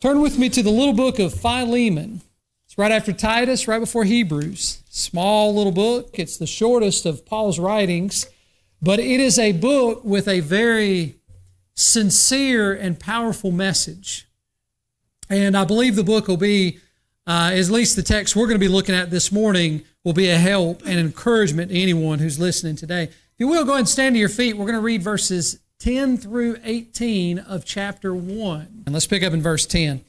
Turn with me to the little book of Philemon. It's right after Titus, right before Hebrews. Small little book. It's the shortest of Paul's writings, but it is a book with a very sincere and powerful message. And I believe the book will be, uh, at least the text we're going to be looking at this morning, will be a help and encouragement to anyone who's listening today. If you will, go ahead and stand to your feet. We're going to read verses 10 through 18 of chapter 1. And let's pick up in verse 10.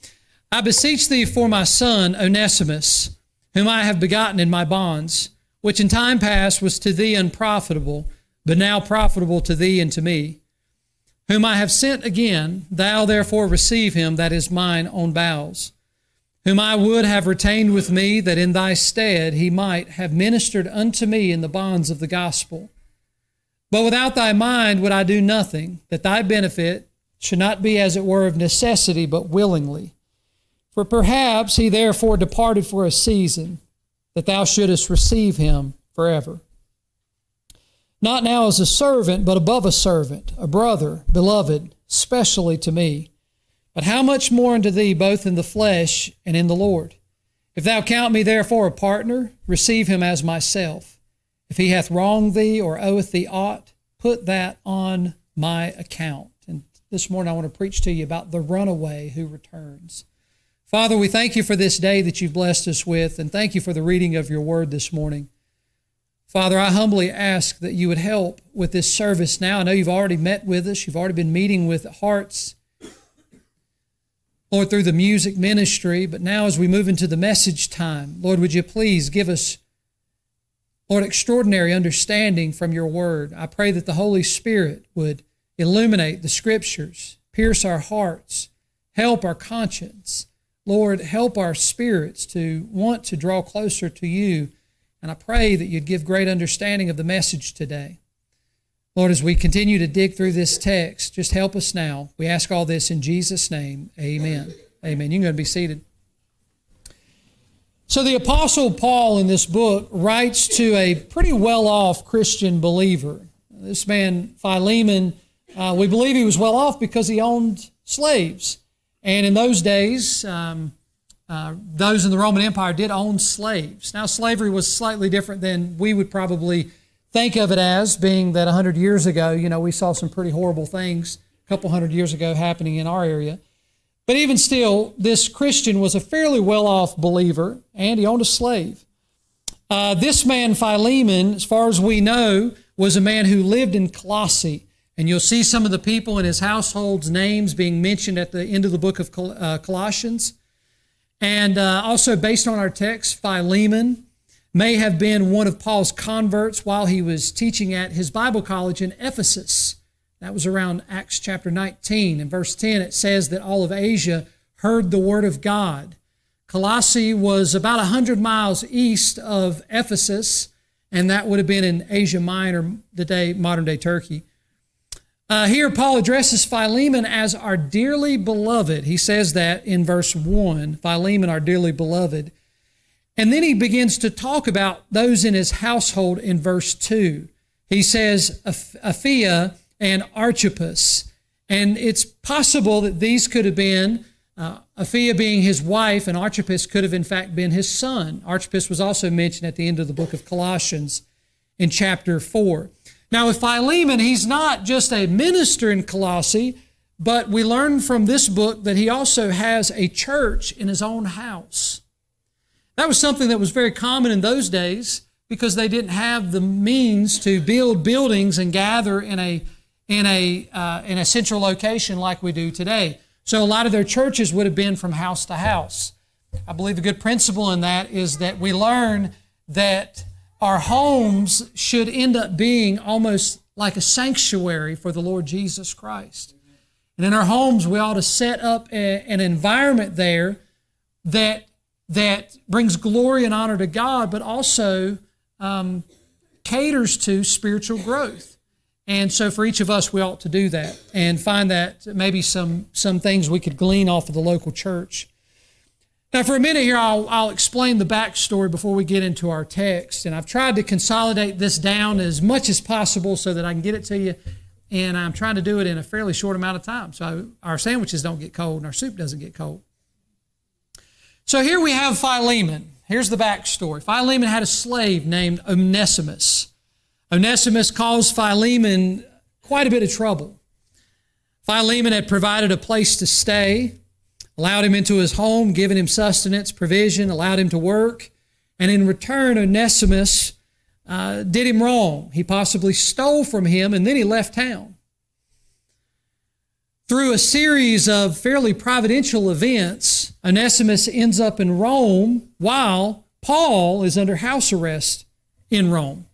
I beseech thee for my son Onesimus, whom I have begotten in my bonds, which in time past was to thee unprofitable, but now profitable to thee and to me, whom I have sent again, thou therefore receive him that is mine own bowels, whom I would have retained with me, that in thy stead he might have ministered unto me in the bonds of the gospel. But without thy mind would I do nothing, that thy benefit should not be as it were of necessity, but willingly. For perhaps he therefore departed for a season, that thou shouldest receive him forever. Not now as a servant, but above a servant, a brother, beloved, specially to me. But how much more unto thee, both in the flesh and in the Lord? If thou count me therefore a partner, receive him as myself. If he hath wronged thee or oweth thee aught, put that on my account. And this morning I want to preach to you about the runaway who returns. Father, we thank you for this day that you've blessed us with, and thank you for the reading of your word this morning. Father, I humbly ask that you would help with this service now. I know you've already met with us, you've already been meeting with hearts, Lord, through the music ministry. But now, as we move into the message time, Lord, would you please give us Lord, extraordinary understanding from your word. I pray that the Holy Spirit would illuminate the scriptures, pierce our hearts, help our conscience. Lord, help our spirits to want to draw closer to you. And I pray that you'd give great understanding of the message today. Lord, as we continue to dig through this text, just help us now. We ask all this in Jesus' name. Amen. Amen. You can go and be seated. So, the Apostle Paul in this book writes to a pretty well off Christian believer. This man, Philemon, uh, we believe he was well off because he owned slaves. And in those days, um, uh, those in the Roman Empire did own slaves. Now, slavery was slightly different than we would probably think of it as, being that 100 years ago, you know, we saw some pretty horrible things a couple hundred years ago happening in our area. But even still, this Christian was a fairly well off believer and he owned a slave. Uh, this man, Philemon, as far as we know, was a man who lived in Colossae. And you'll see some of the people in his household's names being mentioned at the end of the book of Col- uh, Colossians. And uh, also, based on our text, Philemon may have been one of Paul's converts while he was teaching at his Bible college in Ephesus. That was around Acts chapter 19. In verse 10, it says that all of Asia heard the word of God. Colossae was about 100 miles east of Ephesus, and that would have been in Asia Minor, the day modern day Turkey. Uh, here, Paul addresses Philemon as our dearly beloved. He says that in verse 1 Philemon, our dearly beloved. And then he begins to talk about those in his household in verse 2. He says, Apphia and Archippus. And it's possible that these could have been uh, Apphia being his wife, and Archippus could have in fact been his son. Archippus was also mentioned at the end of the book of Colossians in chapter 4. Now, with Philemon, he's not just a minister in Colossae, but we learn from this book that he also has a church in his own house. That was something that was very common in those days because they didn't have the means to build buildings and gather in a in a, uh, in a central location like we do today. So a lot of their churches would have been from house to house. I believe a good principle in that is that we learn that our homes should end up being almost like a sanctuary for the Lord Jesus Christ. And in our homes, we ought to set up a, an environment there that, that brings glory and honor to God, but also um, caters to spiritual growth. And so for each of us, we ought to do that and find that maybe some, some things we could glean off of the local church. Now, for a minute here, I'll, I'll explain the backstory before we get into our text. And I've tried to consolidate this down as much as possible so that I can get it to you. And I'm trying to do it in a fairly short amount of time. So our sandwiches don't get cold and our soup doesn't get cold. So here we have Philemon. Here's the backstory Philemon had a slave named Onesimus. Onesimus caused Philemon quite a bit of trouble. Philemon had provided a place to stay, allowed him into his home, given him sustenance, provision, allowed him to work. And in return, Onesimus uh, did him wrong. He possibly stole from him and then he left town. Through a series of fairly providential events, Onesimus ends up in Rome while Paul is under house arrest in Rome.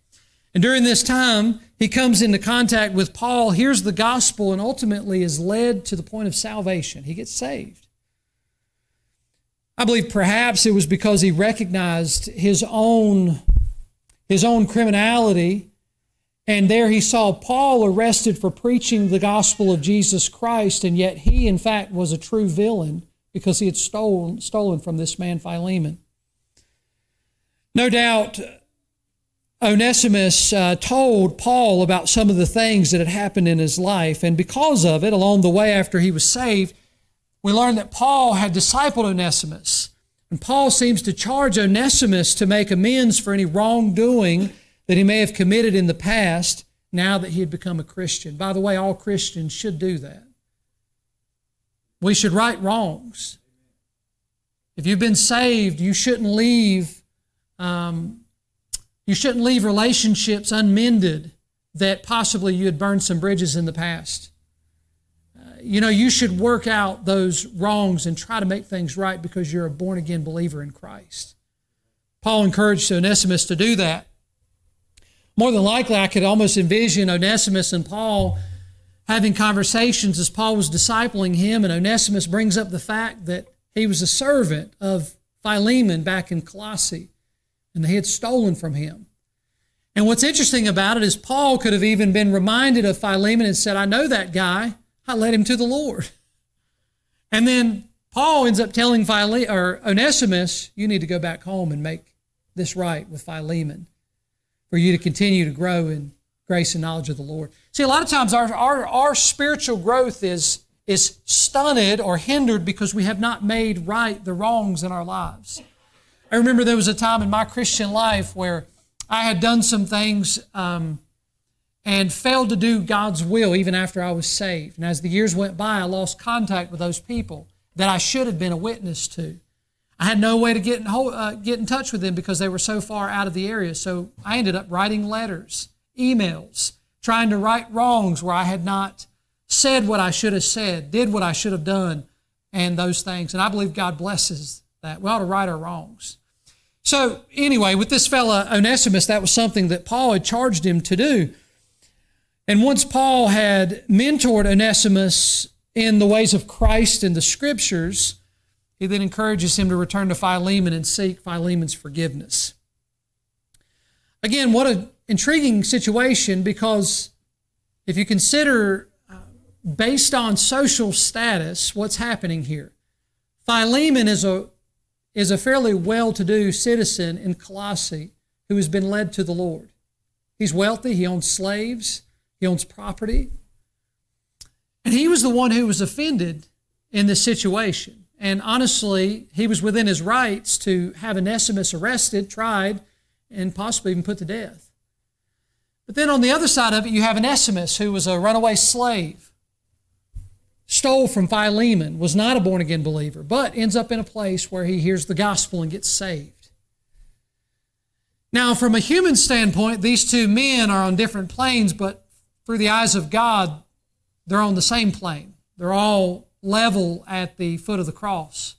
And during this time, he comes into contact with Paul, hears the gospel, and ultimately is led to the point of salvation. He gets saved. I believe perhaps it was because he recognized his own, his own criminality and there he saw Paul arrested for preaching the gospel of Jesus Christ, and yet he, in fact, was a true villain because he had stolen, stolen from this man Philemon. No doubt, Onesimus uh, told Paul about some of the things that had happened in his life, and because of it, along the way after he was saved, we learn that Paul had discipled Onesimus. And Paul seems to charge Onesimus to make amends for any wrongdoing that he may have committed in the past now that he had become a Christian. By the way, all Christians should do that. We should right wrongs. If you've been saved, you shouldn't leave. Um, you shouldn't leave relationships unmended that possibly you had burned some bridges in the past. Uh, you know, you should work out those wrongs and try to make things right because you're a born again believer in Christ. Paul encouraged Onesimus to do that. More than likely, I could almost envision Onesimus and Paul having conversations as Paul was discipling him, and Onesimus brings up the fact that he was a servant of Philemon back in Colossae, and they had stolen from him. And what's interesting about it is Paul could have even been reminded of Philemon and said, I know that guy. I led him to the Lord. And then Paul ends up telling Phile- or Onesimus, you need to go back home and make this right with Philemon for you to continue to grow in grace and knowledge of the Lord. See, a lot of times our, our, our spiritual growth is, is stunted or hindered because we have not made right the wrongs in our lives. I remember there was a time in my Christian life where I had done some things um, and failed to do God's will even after I was saved. And as the years went by, I lost contact with those people that I should have been a witness to. I had no way to get in, uh, get in touch with them because they were so far out of the area. So I ended up writing letters, emails, trying to right wrongs where I had not said what I should have said, did what I should have done, and those things. And I believe God blesses that. We ought to right our wrongs. So, anyway, with this fella Onesimus, that was something that Paul had charged him to do. And once Paul had mentored Onesimus in the ways of Christ and the scriptures, he then encourages him to return to Philemon and seek Philemon's forgiveness. Again, what an intriguing situation because if you consider uh, based on social status what's happening here, Philemon is a, is a fairly well to do citizen in Colossae who has been led to the Lord. He's wealthy, he owns slaves, he owns property. And he was the one who was offended in this situation. And honestly, he was within his rights to have Onesimus arrested, tried, and possibly even put to death. But then on the other side of it, you have Onesimus, who was a runaway slave, stole from Philemon, was not a born again believer, but ends up in a place where he hears the gospel and gets saved. Now, from a human standpoint, these two men are on different planes, but through the eyes of God, they're on the same plane. They're all level at the foot of the cross.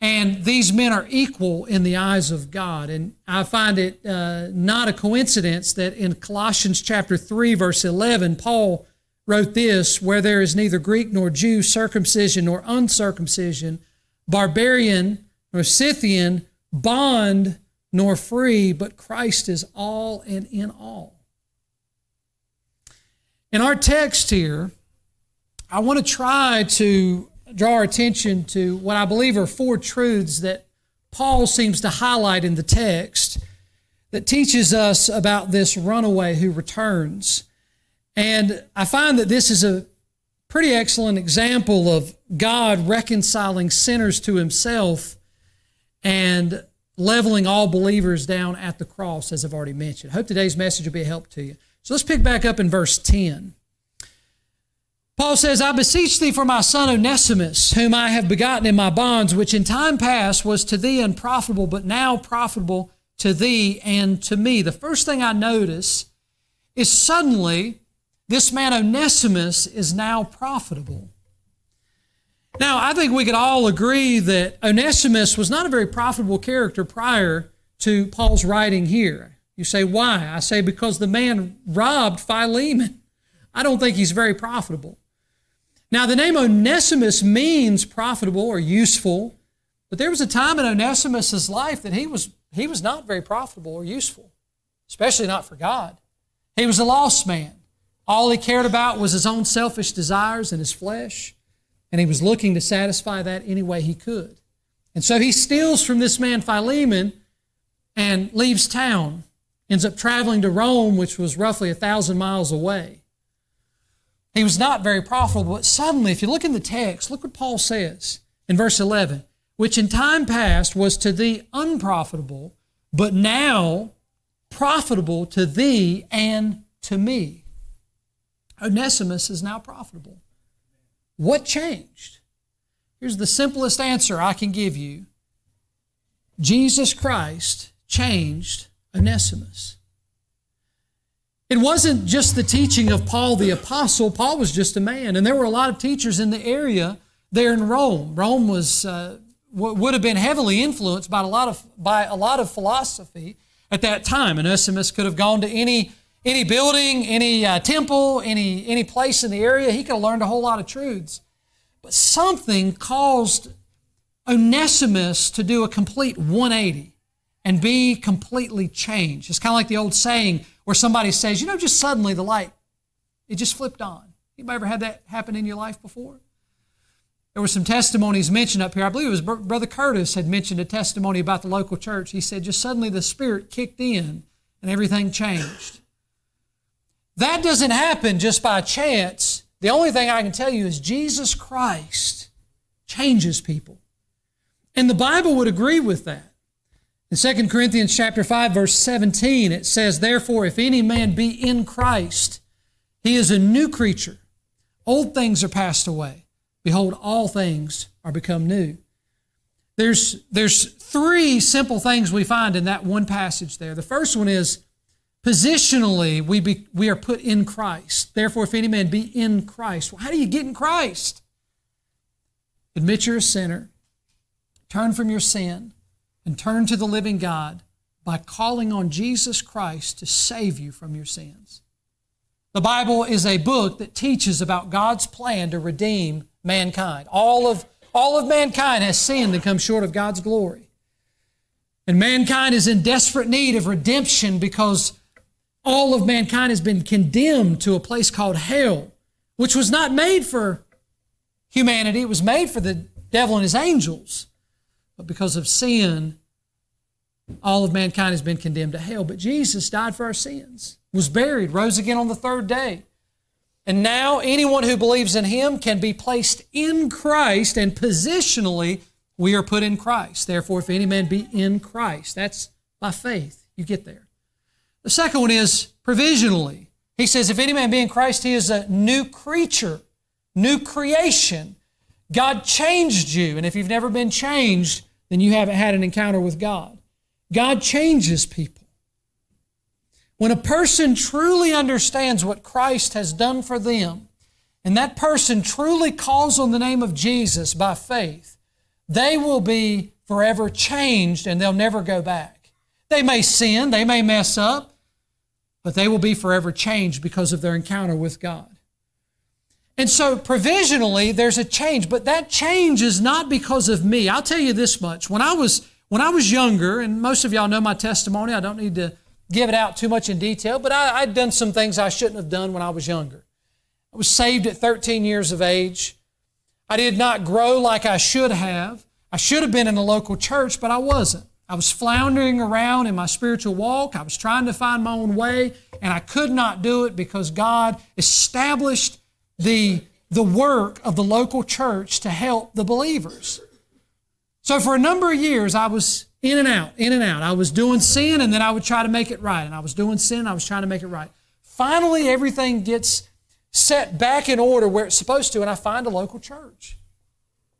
And these men are equal in the eyes of God. And I find it uh, not a coincidence that in Colossians chapter 3, verse 11, Paul wrote this where there is neither Greek nor Jew, circumcision nor uncircumcision, barbarian nor Scythian, bond nor free, but Christ is all and in all. In our text here, I want to try to draw our attention to what I believe are four truths that Paul seems to highlight in the text that teaches us about this runaway who returns. And I find that this is a pretty excellent example of God reconciling sinners to himself and leveling all believers down at the cross, as I've already mentioned. I hope today's message will be a help to you. So let's pick back up in verse 10. Paul says, I beseech thee for my son Onesimus, whom I have begotten in my bonds, which in time past was to thee unprofitable, but now profitable to thee and to me. The first thing I notice is suddenly this man Onesimus is now profitable. Now, I think we could all agree that Onesimus was not a very profitable character prior to Paul's writing here. You say, why? I say, because the man robbed Philemon. I don't think he's very profitable. Now, the name Onesimus means profitable or useful, but there was a time in Onesimus' life that he was, he was not very profitable or useful, especially not for God. He was a lost man. All he cared about was his own selfish desires and his flesh, and he was looking to satisfy that any way he could. And so he steals from this man Philemon and leaves town, ends up traveling to Rome, which was roughly a thousand miles away. He was not very profitable, but suddenly, if you look in the text, look what Paul says in verse 11, which in time past was to thee unprofitable, but now profitable to thee and to me. Onesimus is now profitable. What changed? Here's the simplest answer I can give you Jesus Christ changed Onesimus. It wasn't just the teaching of Paul the Apostle. Paul was just a man. And there were a lot of teachers in the area there in Rome. Rome was, uh, would have been heavily influenced by a, lot of, by a lot of philosophy at that time. Onesimus could have gone to any, any building, any uh, temple, any, any place in the area. He could have learned a whole lot of truths. But something caused Onesimus to do a complete 180 and be completely changed. It's kind of like the old saying, where somebody says, you know, just suddenly the light, it just flipped on. Anybody ever had that happen in your life before? There were some testimonies mentioned up here. I believe it was Brother Curtis had mentioned a testimony about the local church. He said, just suddenly the Spirit kicked in and everything changed. That doesn't happen just by chance. The only thing I can tell you is Jesus Christ changes people. And the Bible would agree with that. In 2 Corinthians chapter 5 verse 17 it says therefore if any man be in Christ he is a new creature old things are passed away behold all things are become new there's there's three simple things we find in that one passage there the first one is positionally we be, we are put in Christ therefore if any man be in Christ well, how do you get in Christ admit you're a sinner turn from your sin and turn to the living God by calling on Jesus Christ to save you from your sins. The Bible is a book that teaches about God's plan to redeem mankind. All of, all of mankind has sinned and come short of God's glory. And mankind is in desperate need of redemption because all of mankind has been condemned to a place called hell, which was not made for humanity, it was made for the devil and his angels. But because of sin, all of mankind has been condemned to hell. But Jesus died for our sins, was buried, rose again on the third day. And now anyone who believes in him can be placed in Christ, and positionally, we are put in Christ. Therefore, if any man be in Christ, that's by faith. You get there. The second one is provisionally. He says, if any man be in Christ, he is a new creature, new creation. God changed you, and if you've never been changed, then you haven't had an encounter with God. God changes people. When a person truly understands what Christ has done for them, and that person truly calls on the name of Jesus by faith, they will be forever changed and they'll never go back. They may sin, they may mess up, but they will be forever changed because of their encounter with God. And so provisionally there's a change, but that change is not because of me. I'll tell you this much. When I was when I was younger, and most of y'all know my testimony, I don't need to give it out too much in detail, but I, I'd done some things I shouldn't have done when I was younger. I was saved at 13 years of age. I did not grow like I should have. I should have been in a local church, but I wasn't. I was floundering around in my spiritual walk. I was trying to find my own way, and I could not do it because God established the, the work of the local church to help the believers. So for a number of years, I was in and out, in and out. I was doing sin and then I would try to make it right. And I was doing sin, I was trying to make it right. Finally, everything gets set back in order where it's supposed to, and I find a local church.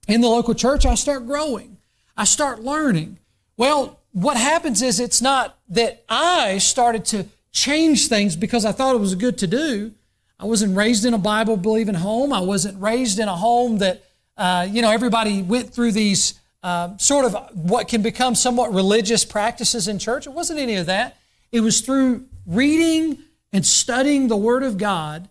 In the local church, I start growing. I start learning. Well, what happens is it's not that I started to change things because I thought it was good to do. I wasn't raised in a Bible believing home. I wasn't raised in a home that, uh, you know, everybody went through these uh, sort of what can become somewhat religious practices in church. It wasn't any of that. It was through reading and studying the Word of God,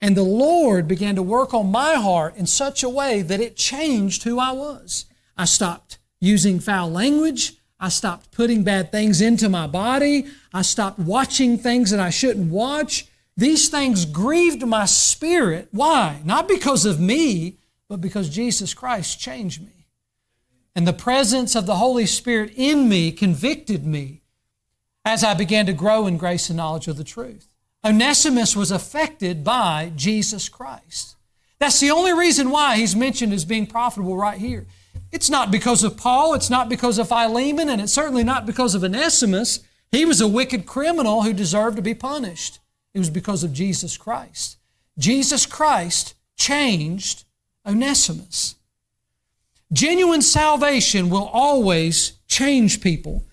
and the Lord began to work on my heart in such a way that it changed who I was. I stopped using foul language. I stopped putting bad things into my body. I stopped watching things that I shouldn't watch. These things grieved my spirit. Why? Not because of me, but because Jesus Christ changed me. And the presence of the Holy Spirit in me convicted me as I began to grow in grace and knowledge of the truth. Onesimus was affected by Jesus Christ. That's the only reason why he's mentioned as being profitable right here. It's not because of Paul, it's not because of Philemon, and it's certainly not because of Onesimus. He was a wicked criminal who deserved to be punished. It was because of Jesus Christ. Jesus Christ changed Onesimus. Genuine salvation will always change people.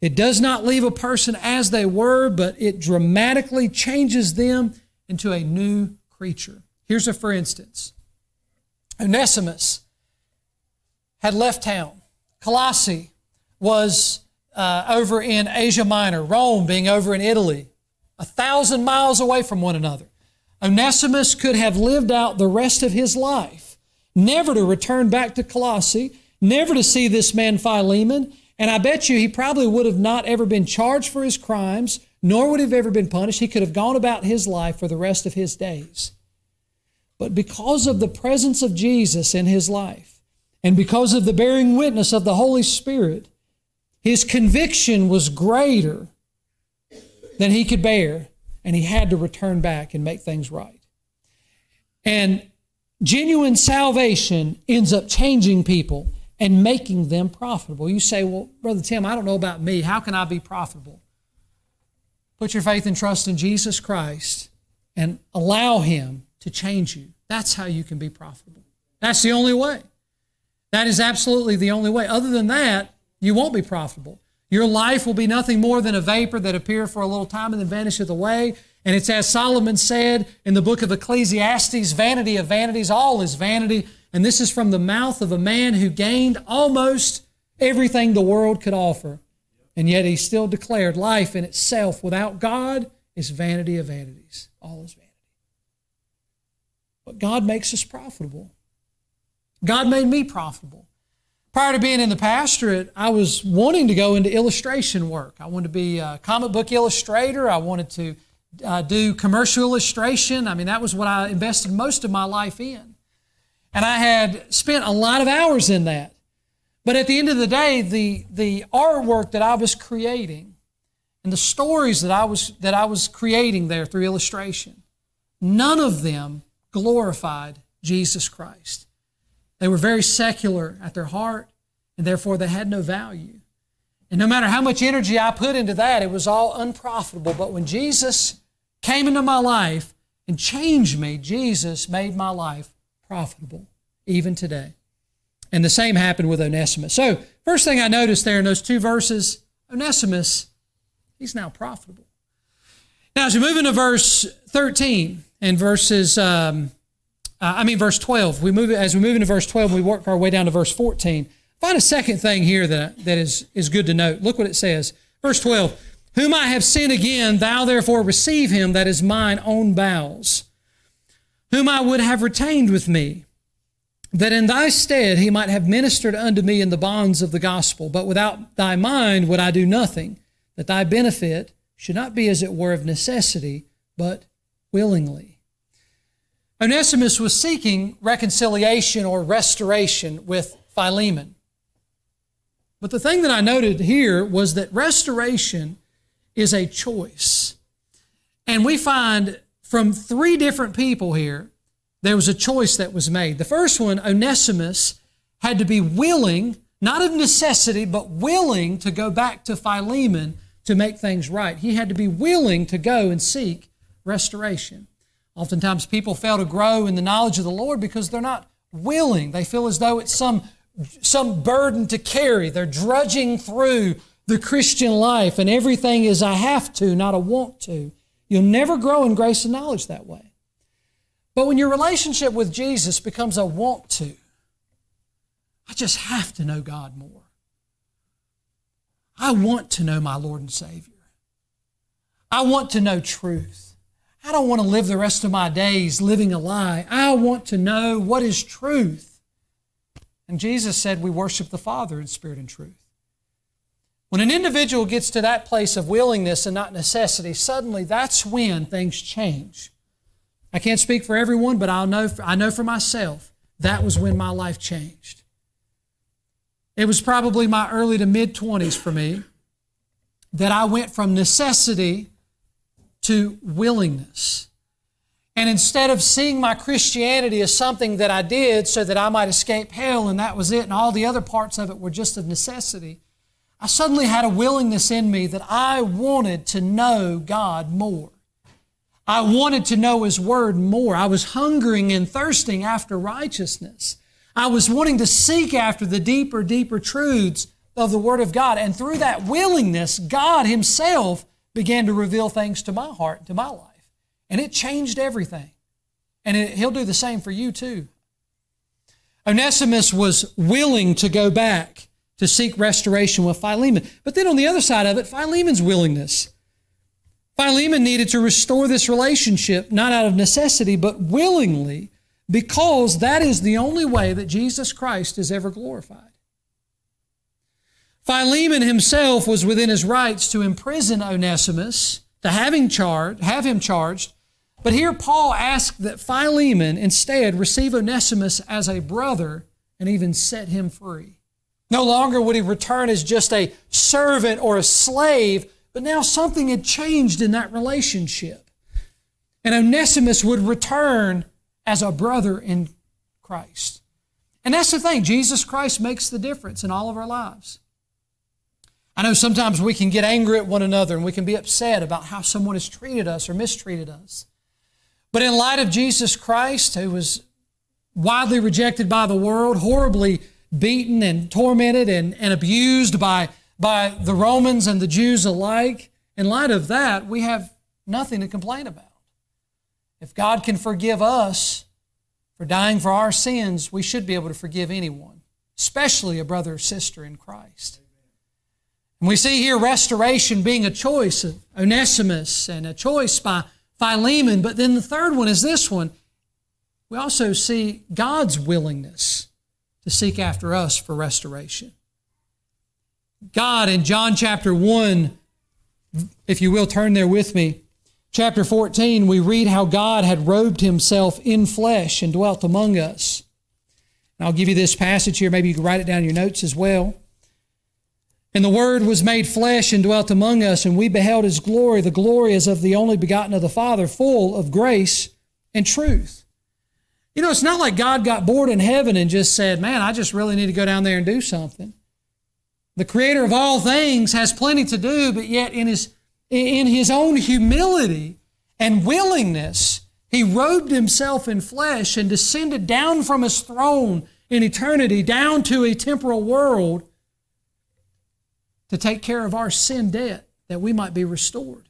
It does not leave a person as they were, but it dramatically changes them into a new creature. Here's a for instance Onesimus had left town. Colossae was uh, over in Asia Minor, Rome being over in Italy, a thousand miles away from one another. Onesimus could have lived out the rest of his life, never to return back to Colossae, never to see this man Philemon, and I bet you he probably would have not ever been charged for his crimes, nor would have ever been punished. He could have gone about his life for the rest of his days. But because of the presence of Jesus in his life, and because of the bearing witness of the Holy Spirit, his conviction was greater than he could bear, and he had to return back and make things right. And genuine salvation ends up changing people and making them profitable. You say, Well, Brother Tim, I don't know about me. How can I be profitable? Put your faith and trust in Jesus Christ and allow Him to change you. That's how you can be profitable. That's the only way. That is absolutely the only way. Other than that, you won't be profitable. Your life will be nothing more than a vapor that appears for a little time and then vanisheth away. And it's as Solomon said in the book of Ecclesiastes vanity of vanities, all is vanity. And this is from the mouth of a man who gained almost everything the world could offer. And yet he still declared life in itself without God is vanity of vanities. All is vanity. But God makes us profitable. God made me profitable. Prior to being in the pastorate, I was wanting to go into illustration work. I wanted to be a comic book illustrator. I wanted to uh, do commercial illustration. I mean, that was what I invested most of my life in. And I had spent a lot of hours in that. But at the end of the day, the, the artwork that I was creating and the stories that I was, that I was creating there through illustration, none of them glorified Jesus Christ. They were very secular at their heart, and therefore they had no value. And no matter how much energy I put into that, it was all unprofitable. But when Jesus came into my life and changed me, Jesus made my life profitable, even today. And the same happened with Onesimus. So, first thing I noticed there in those two verses, Onesimus, he's now profitable. Now, as we move into verse 13 and verses um, uh, I mean, verse 12. We move as we move into verse 12, we work our way down to verse 14. Find a second thing here that, that is, is good to note. Look what it says. Verse 12. Whom I have sent again, thou therefore receive him that is mine own bowels, whom I would have retained with me, that in thy stead he might have ministered unto me in the bonds of the gospel. But without thy mind would I do nothing, that thy benefit should not be as it were of necessity, but willingly. Onesimus was seeking reconciliation or restoration with Philemon. But the thing that I noted here was that restoration is a choice. And we find from three different people here there was a choice that was made. The first one, Onesimus, had to be willing, not of necessity, but willing to go back to Philemon to make things right. He had to be willing to go and seek restoration. Oftentimes, people fail to grow in the knowledge of the Lord because they're not willing. They feel as though it's some, some burden to carry. They're drudging through the Christian life, and everything is I have to, not a want to. You'll never grow in grace and knowledge that way. But when your relationship with Jesus becomes a want to, I just have to know God more. I want to know my Lord and Savior. I want to know truth. I don't want to live the rest of my days living a lie. I want to know what is truth. And Jesus said we worship the Father in spirit and truth. When an individual gets to that place of willingness and not necessity, suddenly that's when things change. I can't speak for everyone, but i know, I know for myself that was when my life changed. It was probably my early to mid 20s for me that I went from necessity to willingness. And instead of seeing my Christianity as something that I did so that I might escape hell and that was it, and all the other parts of it were just of necessity, I suddenly had a willingness in me that I wanted to know God more. I wanted to know His Word more. I was hungering and thirsting after righteousness. I was wanting to seek after the deeper, deeper truths of the Word of God. And through that willingness, God Himself began to reveal things to my heart, to my life. And it changed everything. And it, He'll do the same for you too. Onesimus was willing to go back to seek restoration with Philemon. But then on the other side of it, Philemon's willingness. Philemon needed to restore this relationship, not out of necessity, but willingly because that is the only way that Jesus Christ is ever glorified. Philemon himself was within his rights to imprison Onesimus, to have him charged, have him charged. But here Paul asked that Philemon instead receive Onesimus as a brother and even set him free. No longer would he return as just a servant or a slave, but now something had changed in that relationship. And Onesimus would return as a brother in Christ. And that's the thing, Jesus Christ makes the difference in all of our lives. I know sometimes we can get angry at one another and we can be upset about how someone has treated us or mistreated us. But in light of Jesus Christ, who was widely rejected by the world, horribly beaten and tormented and, and abused by, by the Romans and the Jews alike, in light of that, we have nothing to complain about. If God can forgive us for dying for our sins, we should be able to forgive anyone, especially a brother or sister in Christ. And we see here restoration being a choice of Onesimus and a choice by Philemon. But then the third one is this one. We also see God's willingness to seek after us for restoration. God in John chapter 1, if you will turn there with me, chapter 14, we read how God had robed himself in flesh and dwelt among us. And I'll give you this passage here. Maybe you can write it down in your notes as well. And the Word was made flesh and dwelt among us, and we beheld His glory. The glory as of the only begotten of the Father, full of grace and truth. You know, it's not like God got bored in heaven and just said, Man, I just really need to go down there and do something. The Creator of all things has plenty to do, but yet in His in his own humility and willingness, he robed himself in flesh and descended down from his throne in eternity down to a temporal world to take care of our sin debt that we might be restored.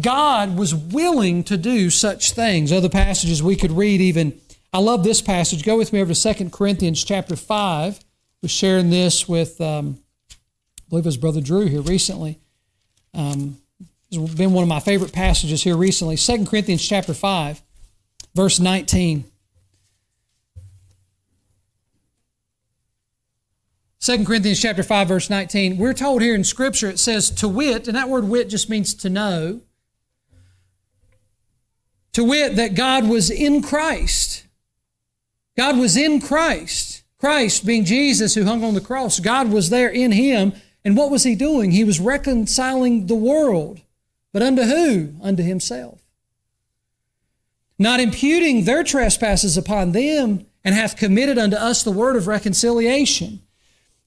God was willing to do such things. Other passages we could read even. I love this passage. Go with me over to 2 Corinthians chapter 5. I was sharing this with, um, I believe it was Brother Drew here recently. Um, it's been one of my favorite passages here recently. 2 Corinthians chapter 5, verse 19. 2 Corinthians chapter 5, verse 19. We're told here in Scripture, it says to wit, and that word wit just means to know. To wit, that God was in Christ. God was in Christ. Christ being Jesus who hung on the cross. God was there in Him and what was he doing? He was reconciling the world. But unto who? Unto himself. not imputing their trespasses upon them, and hath committed unto us the word of reconciliation.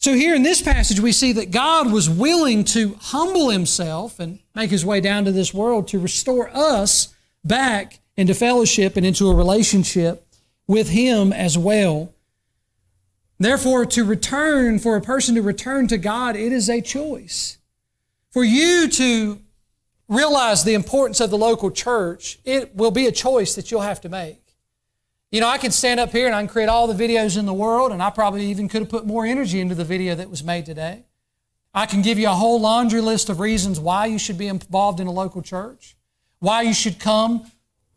So, here in this passage, we see that God was willing to humble himself and make his way down to this world to restore us back into fellowship and into a relationship with him as well. Therefore, to return, for a person to return to God, it is a choice. For you to realize the importance of the local church, it will be a choice that you'll have to make. You know, I can stand up here and I can create all the videos in the world, and I probably even could have put more energy into the video that was made today. I can give you a whole laundry list of reasons why you should be involved in a local church, why you should come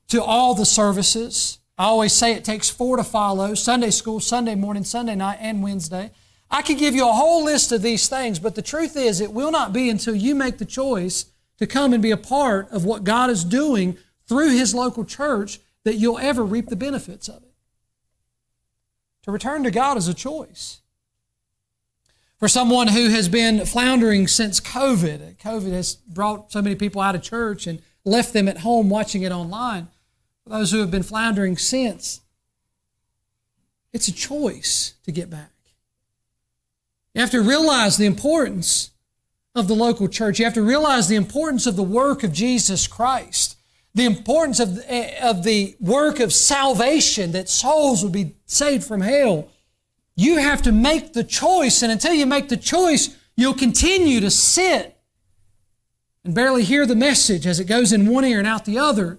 to all the services. I always say it takes four to follow Sunday school, Sunday morning, Sunday night, and Wednesday. I could give you a whole list of these things, but the truth is, it will not be until you make the choice to come and be a part of what God is doing through His local church that you'll ever reap the benefits of it. To return to God is a choice. For someone who has been floundering since COVID, COVID has brought so many people out of church and left them at home watching it online. For those who have been floundering since, it's a choice to get back. You have to realize the importance of the local church. You have to realize the importance of the work of Jesus Christ the importance of, eh, of the work of salvation, that souls would be saved from hell, you have to make the choice. And until you make the choice, you'll continue to sit and barely hear the message as it goes in one ear and out the other.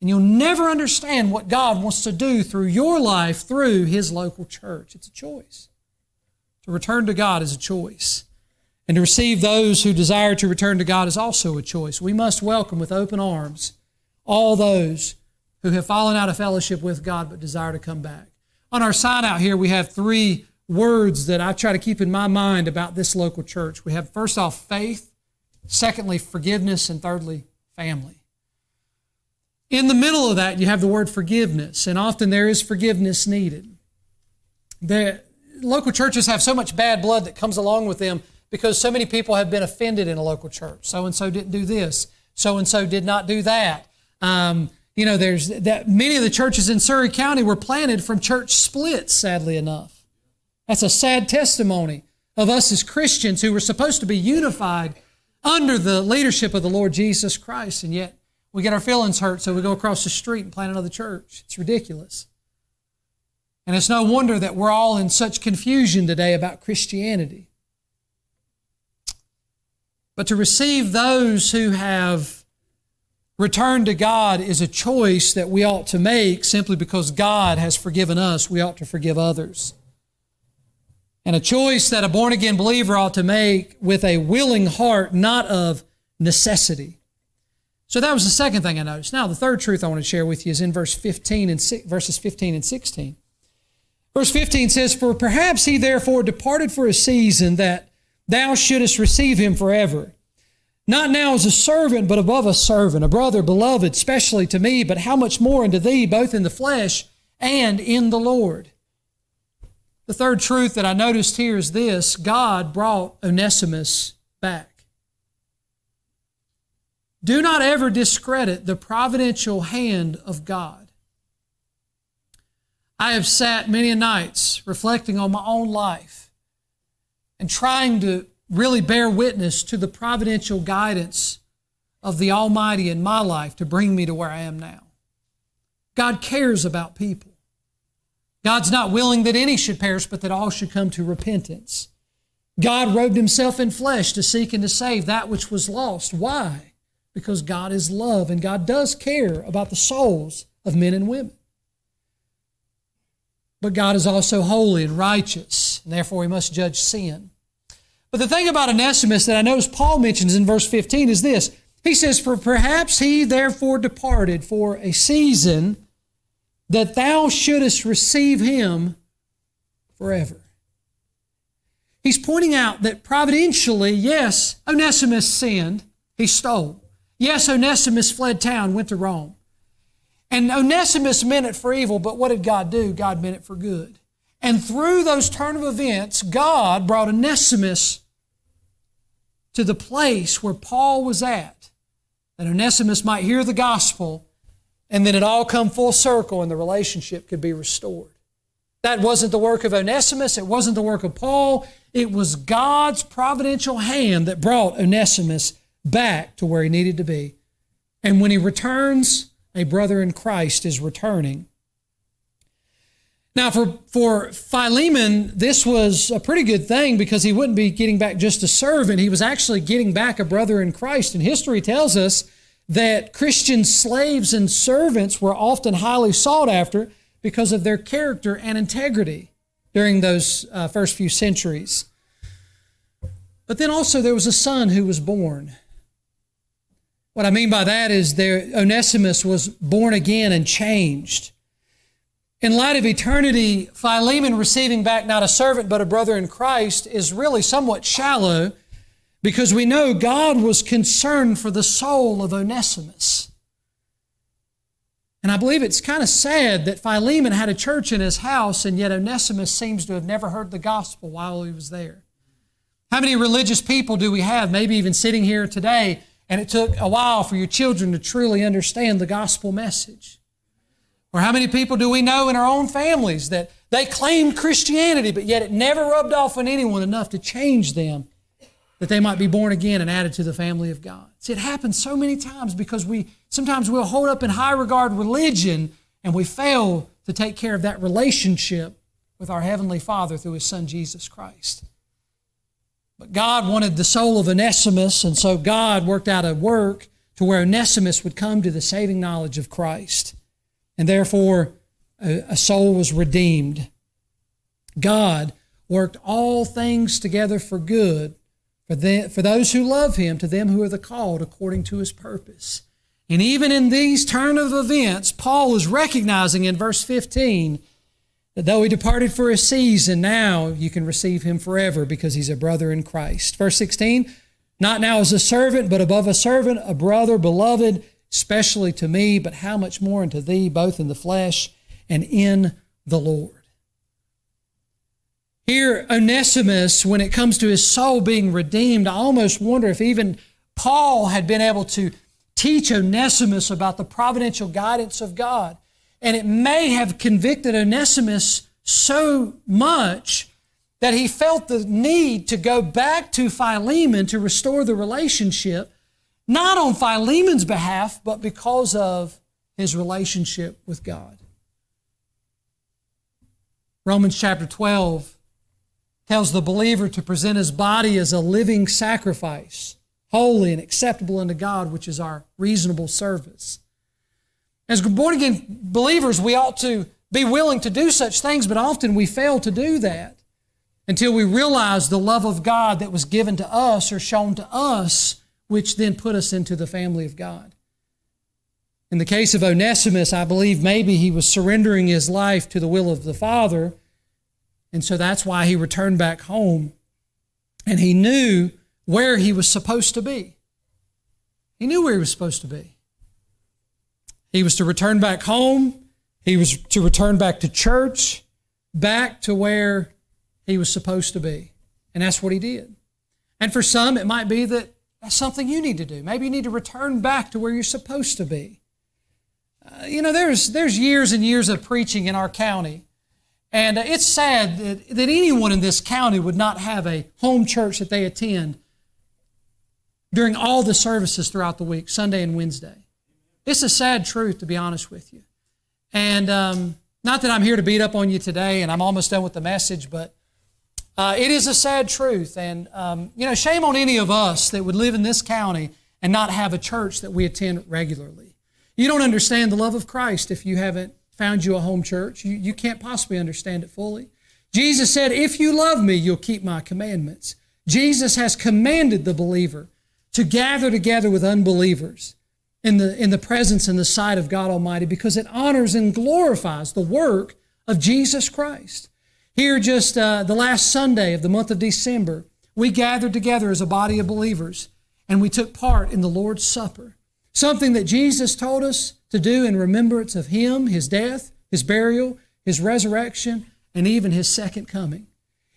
And you'll never understand what God wants to do through your life through His local church. It's a choice. To return to God is a choice. And to receive those who desire to return to God is also a choice. We must welcome with open arms all those who have fallen out of fellowship with God but desire to come back. On our sign out here, we have three words that I try to keep in my mind about this local church. We have, first off, faith, secondly, forgiveness, and thirdly, family. In the middle of that, you have the word forgiveness, and often there is forgiveness needed. The local churches have so much bad blood that comes along with them because so many people have been offended in a local church. So and so didn't do this, so and so did not do that. Um, you know, there's that many of the churches in Surry County were planted from church splits, sadly enough. That's a sad testimony of us as Christians who were supposed to be unified under the leadership of the Lord Jesus Christ, and yet we get our feelings hurt, so we go across the street and plant another church. It's ridiculous. And it's no wonder that we're all in such confusion today about Christianity. But to receive those who have Return to God is a choice that we ought to make simply because God has forgiven us. We ought to forgive others. And a choice that a born again believer ought to make with a willing heart, not of necessity. So that was the second thing I noticed. Now, the third truth I want to share with you is in verse 15 and verses 15 and 16. Verse 15 says, For perhaps he therefore departed for a season that thou shouldest receive him forever not now as a servant, but above a servant, a brother, beloved, specially to me, but how much more unto thee, both in the flesh and in the Lord. The third truth that I noticed here is this God brought Onesimus back. Do not ever discredit the providential hand of God. I have sat many nights reflecting on my own life and trying to really bear witness to the providential guidance of the Almighty in my life to bring me to where I am now. God cares about people. God's not willing that any should perish, but that all should come to repentance. God robed himself in flesh to seek and to save that which was lost. Why? Because God is love and God does care about the souls of men and women. But God is also holy and righteous, and therefore he must judge sin. But the thing about Onesimus that I notice Paul mentions in verse 15 is this. He says, For perhaps he therefore departed for a season that thou shouldest receive him forever. He's pointing out that providentially, yes, Onesimus sinned. He stole. Yes, Onesimus fled town, went to Rome. And Onesimus meant it for evil, but what did God do? God meant it for good. And through those turn of events, God brought Onesimus to the place where Paul was at, that Onesimus might hear the gospel and then it all come full circle and the relationship could be restored. That wasn't the work of Onesimus, it wasn't the work of Paul. It was God's providential hand that brought Onesimus back to where he needed to be. And when he returns, a brother in Christ is returning. Now, for, for Philemon, this was a pretty good thing because he wouldn't be getting back just a servant. He was actually getting back a brother in Christ. And history tells us that Christian slaves and servants were often highly sought after because of their character and integrity during those uh, first few centuries. But then also there was a son who was born. What I mean by that is there Onesimus was born again and changed. In light of eternity, Philemon receiving back not a servant but a brother in Christ is really somewhat shallow because we know God was concerned for the soul of Onesimus. And I believe it's kind of sad that Philemon had a church in his house, and yet Onesimus seems to have never heard the gospel while he was there. How many religious people do we have, maybe even sitting here today, and it took a while for your children to truly understand the gospel message? Or how many people do we know in our own families that they claimed Christianity, but yet it never rubbed off on anyone enough to change them that they might be born again and added to the family of God. See, it happens so many times because we sometimes we'll hold up in high regard religion and we fail to take care of that relationship with our Heavenly Father through His Son Jesus Christ. But God wanted the soul of Onesimus, and so God worked out a work to where Onesimus would come to the saving knowledge of Christ. And therefore, a, a soul was redeemed. God worked all things together for good for, the, for those who love him, to them who are the called according to his purpose. And even in these turn of events, Paul is recognizing in verse 15 that though he departed for a season, now you can receive him forever because he's a brother in Christ. Verse 16, not now as a servant, but above a servant, a brother, beloved, especially to me, but how much more unto thee, both in the flesh and in the Lord. Here, Onesimus, when it comes to his soul being redeemed, I almost wonder if even Paul had been able to teach Onesimus about the providential guidance of God. And it may have convicted Onesimus so much that he felt the need to go back to Philemon to restore the relationship, not on Philemon's behalf, but because of his relationship with God. Romans chapter 12 tells the believer to present his body as a living sacrifice, holy and acceptable unto God, which is our reasonable service. As born again believers, we ought to be willing to do such things, but often we fail to do that until we realize the love of God that was given to us or shown to us, which then put us into the family of God. In the case of Onesimus, I believe maybe he was surrendering his life to the will of the Father and so that's why he returned back home. And he knew where he was supposed to be. He knew where he was supposed to be. He was to return back home. He was to return back to church, back to where he was supposed to be. And that's what he did. And for some, it might be that that's something you need to do. Maybe you need to return back to where you're supposed to be. Uh, you know, there's, there's years and years of preaching in our county and uh, it's sad that, that anyone in this county would not have a home church that they attend during all the services throughout the week, Sunday and Wednesday. It's a sad truth, to be honest with you. And um, not that I'm here to beat up on you today, and I'm almost done with the message, but uh, it is a sad truth. And, um, you know, shame on any of us that would live in this county and not have a church that we attend regularly. You don't understand the love of Christ if you haven't found you a home church. You, you can't possibly understand it fully. Jesus said, If you love me, you'll keep my commandments. Jesus has commanded the believer to gather together with unbelievers in the, in the presence and the sight of God Almighty because it honors and glorifies the work of Jesus Christ. Here, just uh, the last Sunday of the month of December, we gathered together as a body of believers and we took part in the Lord's Supper, something that Jesus told us to do in remembrance of Him, His death, His burial, His resurrection, and even His second coming.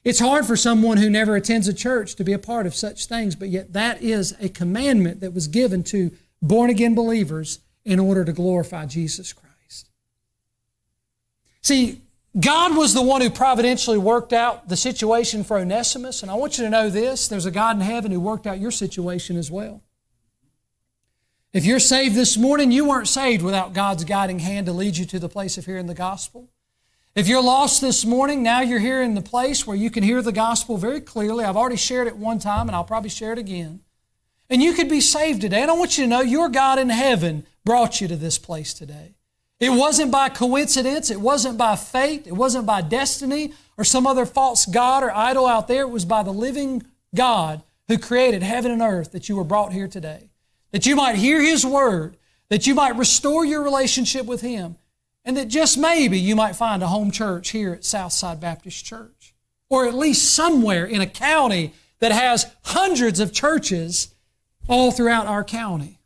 It's hard for someone who never attends a church to be a part of such things, but yet that is a commandment that was given to born again believers in order to glorify Jesus Christ. See, God was the one who providentially worked out the situation for Onesimus, and I want you to know this there's a God in heaven who worked out your situation as well. If you're saved this morning, you weren't saved without God's guiding hand to lead you to the place of hearing the gospel. If you're lost this morning, now you're here in the place where you can hear the gospel very clearly. I've already shared it one time, and I'll probably share it again. And you could be saved today. And I want you to know your God in heaven brought you to this place today. It wasn't by coincidence, it wasn't by fate, it wasn't by destiny or some other false God or idol out there. It was by the living God who created heaven and earth that you were brought here today. That you might hear His word, that you might restore your relationship with Him, and that just maybe you might find a home church here at Southside Baptist Church, or at least somewhere in a county that has hundreds of churches all throughout our county.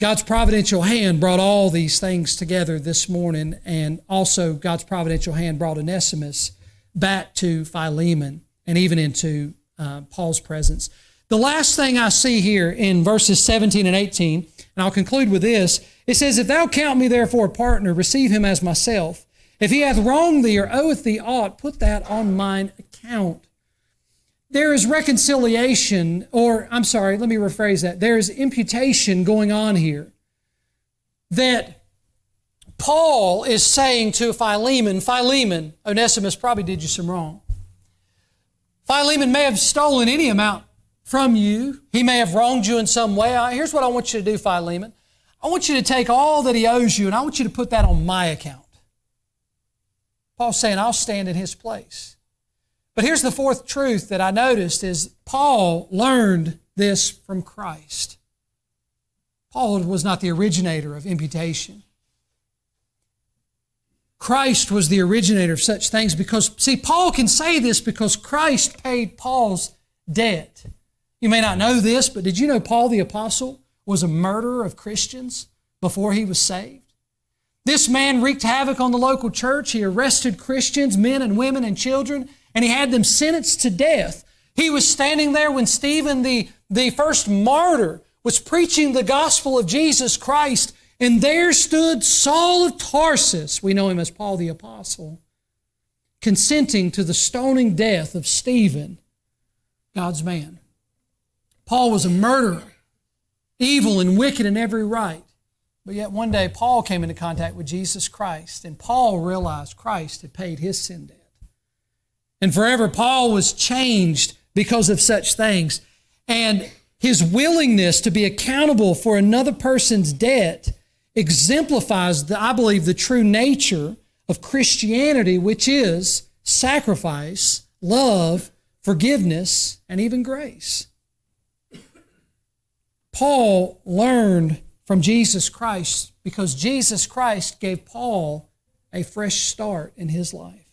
God's providential hand brought all these things together this morning, and also God's providential hand brought Onesimus back to Philemon and even into uh, Paul's presence. The last thing I see here in verses 17 and 18, and I'll conclude with this it says, If thou count me therefore a partner, receive him as myself. If he hath wronged thee or oweth thee aught, put that on mine account there is reconciliation, or I'm sorry, let me rephrase that. There is imputation going on here. That Paul is saying to Philemon, Philemon, Onesimus probably did you some wrong. Philemon may have stolen any amount from you. He may have wronged you in some way. Here's what I want you to do, Philemon. I want you to take all that he owes you and I want you to put that on my account. Paul's saying, I'll stand in his place. But here's the fourth truth that I noticed is Paul learned this from Christ. Paul was not the originator of imputation. Christ was the originator of such things because, see, Paul can say this because Christ paid Paul's debt. You may not know this, but did you know Paul the Apostle was a murderer of Christians before he was saved? This man wreaked havoc on the local church. He arrested Christians, men and women and children and he had them sentenced to death. He was standing there when Stephen, the, the first martyr, was preaching the gospel of Jesus Christ, and there stood Saul of Tarsus, we know him as Paul the Apostle, consenting to the stoning death of Stephen, God's man. Paul was a murderer, evil and wicked in every right. But yet one day Paul came into contact with Jesus Christ, and Paul realized Christ had paid his sin debt. And forever, Paul was changed because of such things. And his willingness to be accountable for another person's debt exemplifies, the, I believe, the true nature of Christianity, which is sacrifice, love, forgiveness, and even grace. Paul learned from Jesus Christ because Jesus Christ gave Paul a fresh start in his life.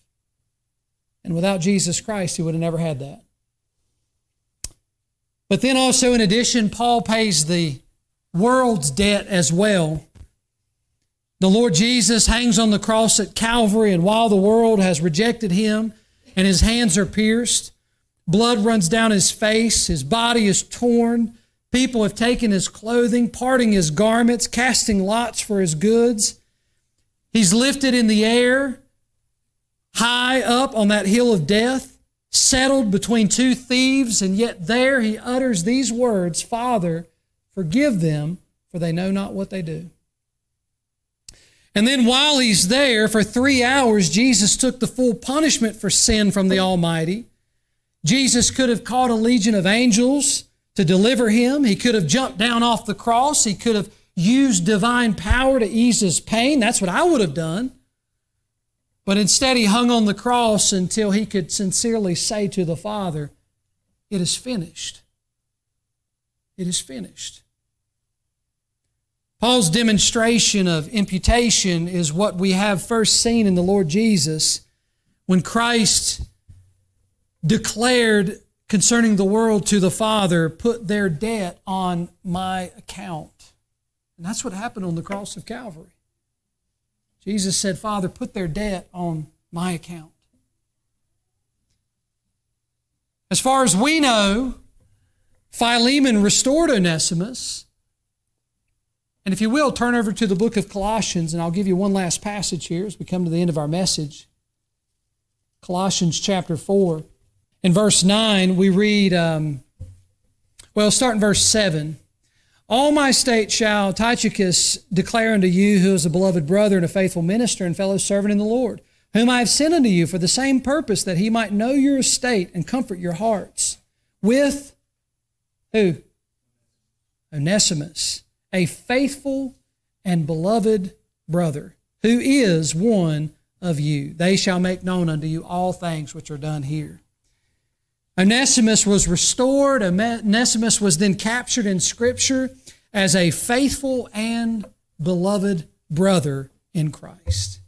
And without Jesus Christ, he would have never had that. But then also, in addition, Paul pays the world's debt as well. The Lord Jesus hangs on the cross at Calvary, and while the world has rejected him and his hands are pierced, blood runs down his face, his body is torn, people have taken his clothing, parting his garments, casting lots for his goods. He's lifted in the air, high up on that hill of death, settled between two thieves, and yet there he utters these words Father, forgive them, for they know not what they do. And then while he's there for three hours, Jesus took the full punishment for sin from the Almighty. Jesus could have called a legion of angels to deliver him. He could have jumped down off the cross. He could have used divine power to ease his pain. That's what I would have done. But instead, he hung on the cross until he could sincerely say to the Father, It is finished. It is finished. Paul's demonstration of imputation is what we have first seen in the Lord Jesus when Christ declared concerning the world to the Father, Put their debt on my account. And that's what happened on the cross of Calvary. Jesus said, Father, put their debt on my account. As far as we know, Philemon restored Onesimus, And if you will, turn over to the book of Colossians, and I'll give you one last passage here as we come to the end of our message. Colossians chapter 4. In verse 9, we read, um, well, start in verse 7. All my state shall Tychicus declare unto you, who is a beloved brother and a faithful minister and fellow servant in the Lord, whom I have sent unto you for the same purpose, that he might know your estate and comfort your hearts. With who? Onesimus, a faithful and beloved brother, who is one of you. They shall make known unto you all things which are done here. Onesimus was restored. Onesimus was then captured in Scripture as a faithful and beloved brother in Christ.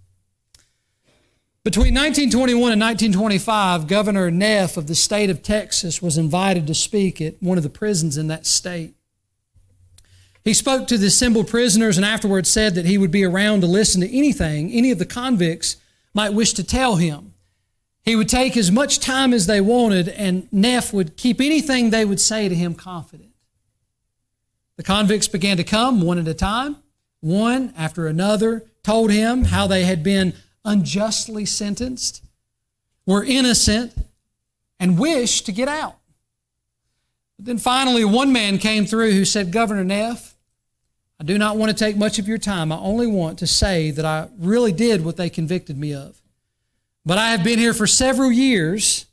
Between 1921 and 1925, Governor Neff of the state of Texas was invited to speak at one of the prisons in that state. He spoke to the assembled prisoners and afterwards said that he would be around to listen to anything any of the convicts might wish to tell him. He would take as much time as they wanted, and Neff would keep anything they would say to him confident. The convicts began to come one at a time. One after another told him how they had been unjustly sentenced, were innocent, and wished to get out. But then finally, one man came through who said, Governor Neff, I do not want to take much of your time. I only want to say that I really did what they convicted me of. But I have been here for several years.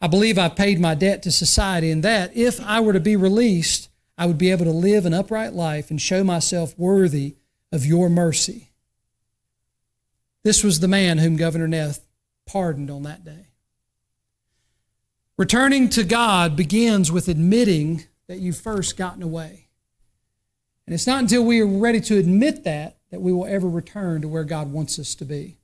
I believe I've paid my debt to society, and that if I were to be released, I would be able to live an upright life and show myself worthy of your mercy. This was the man whom Governor Neff pardoned on that day. Returning to God begins with admitting that you've first gotten away. And it's not until we are ready to admit that that we will ever return to where God wants us to be.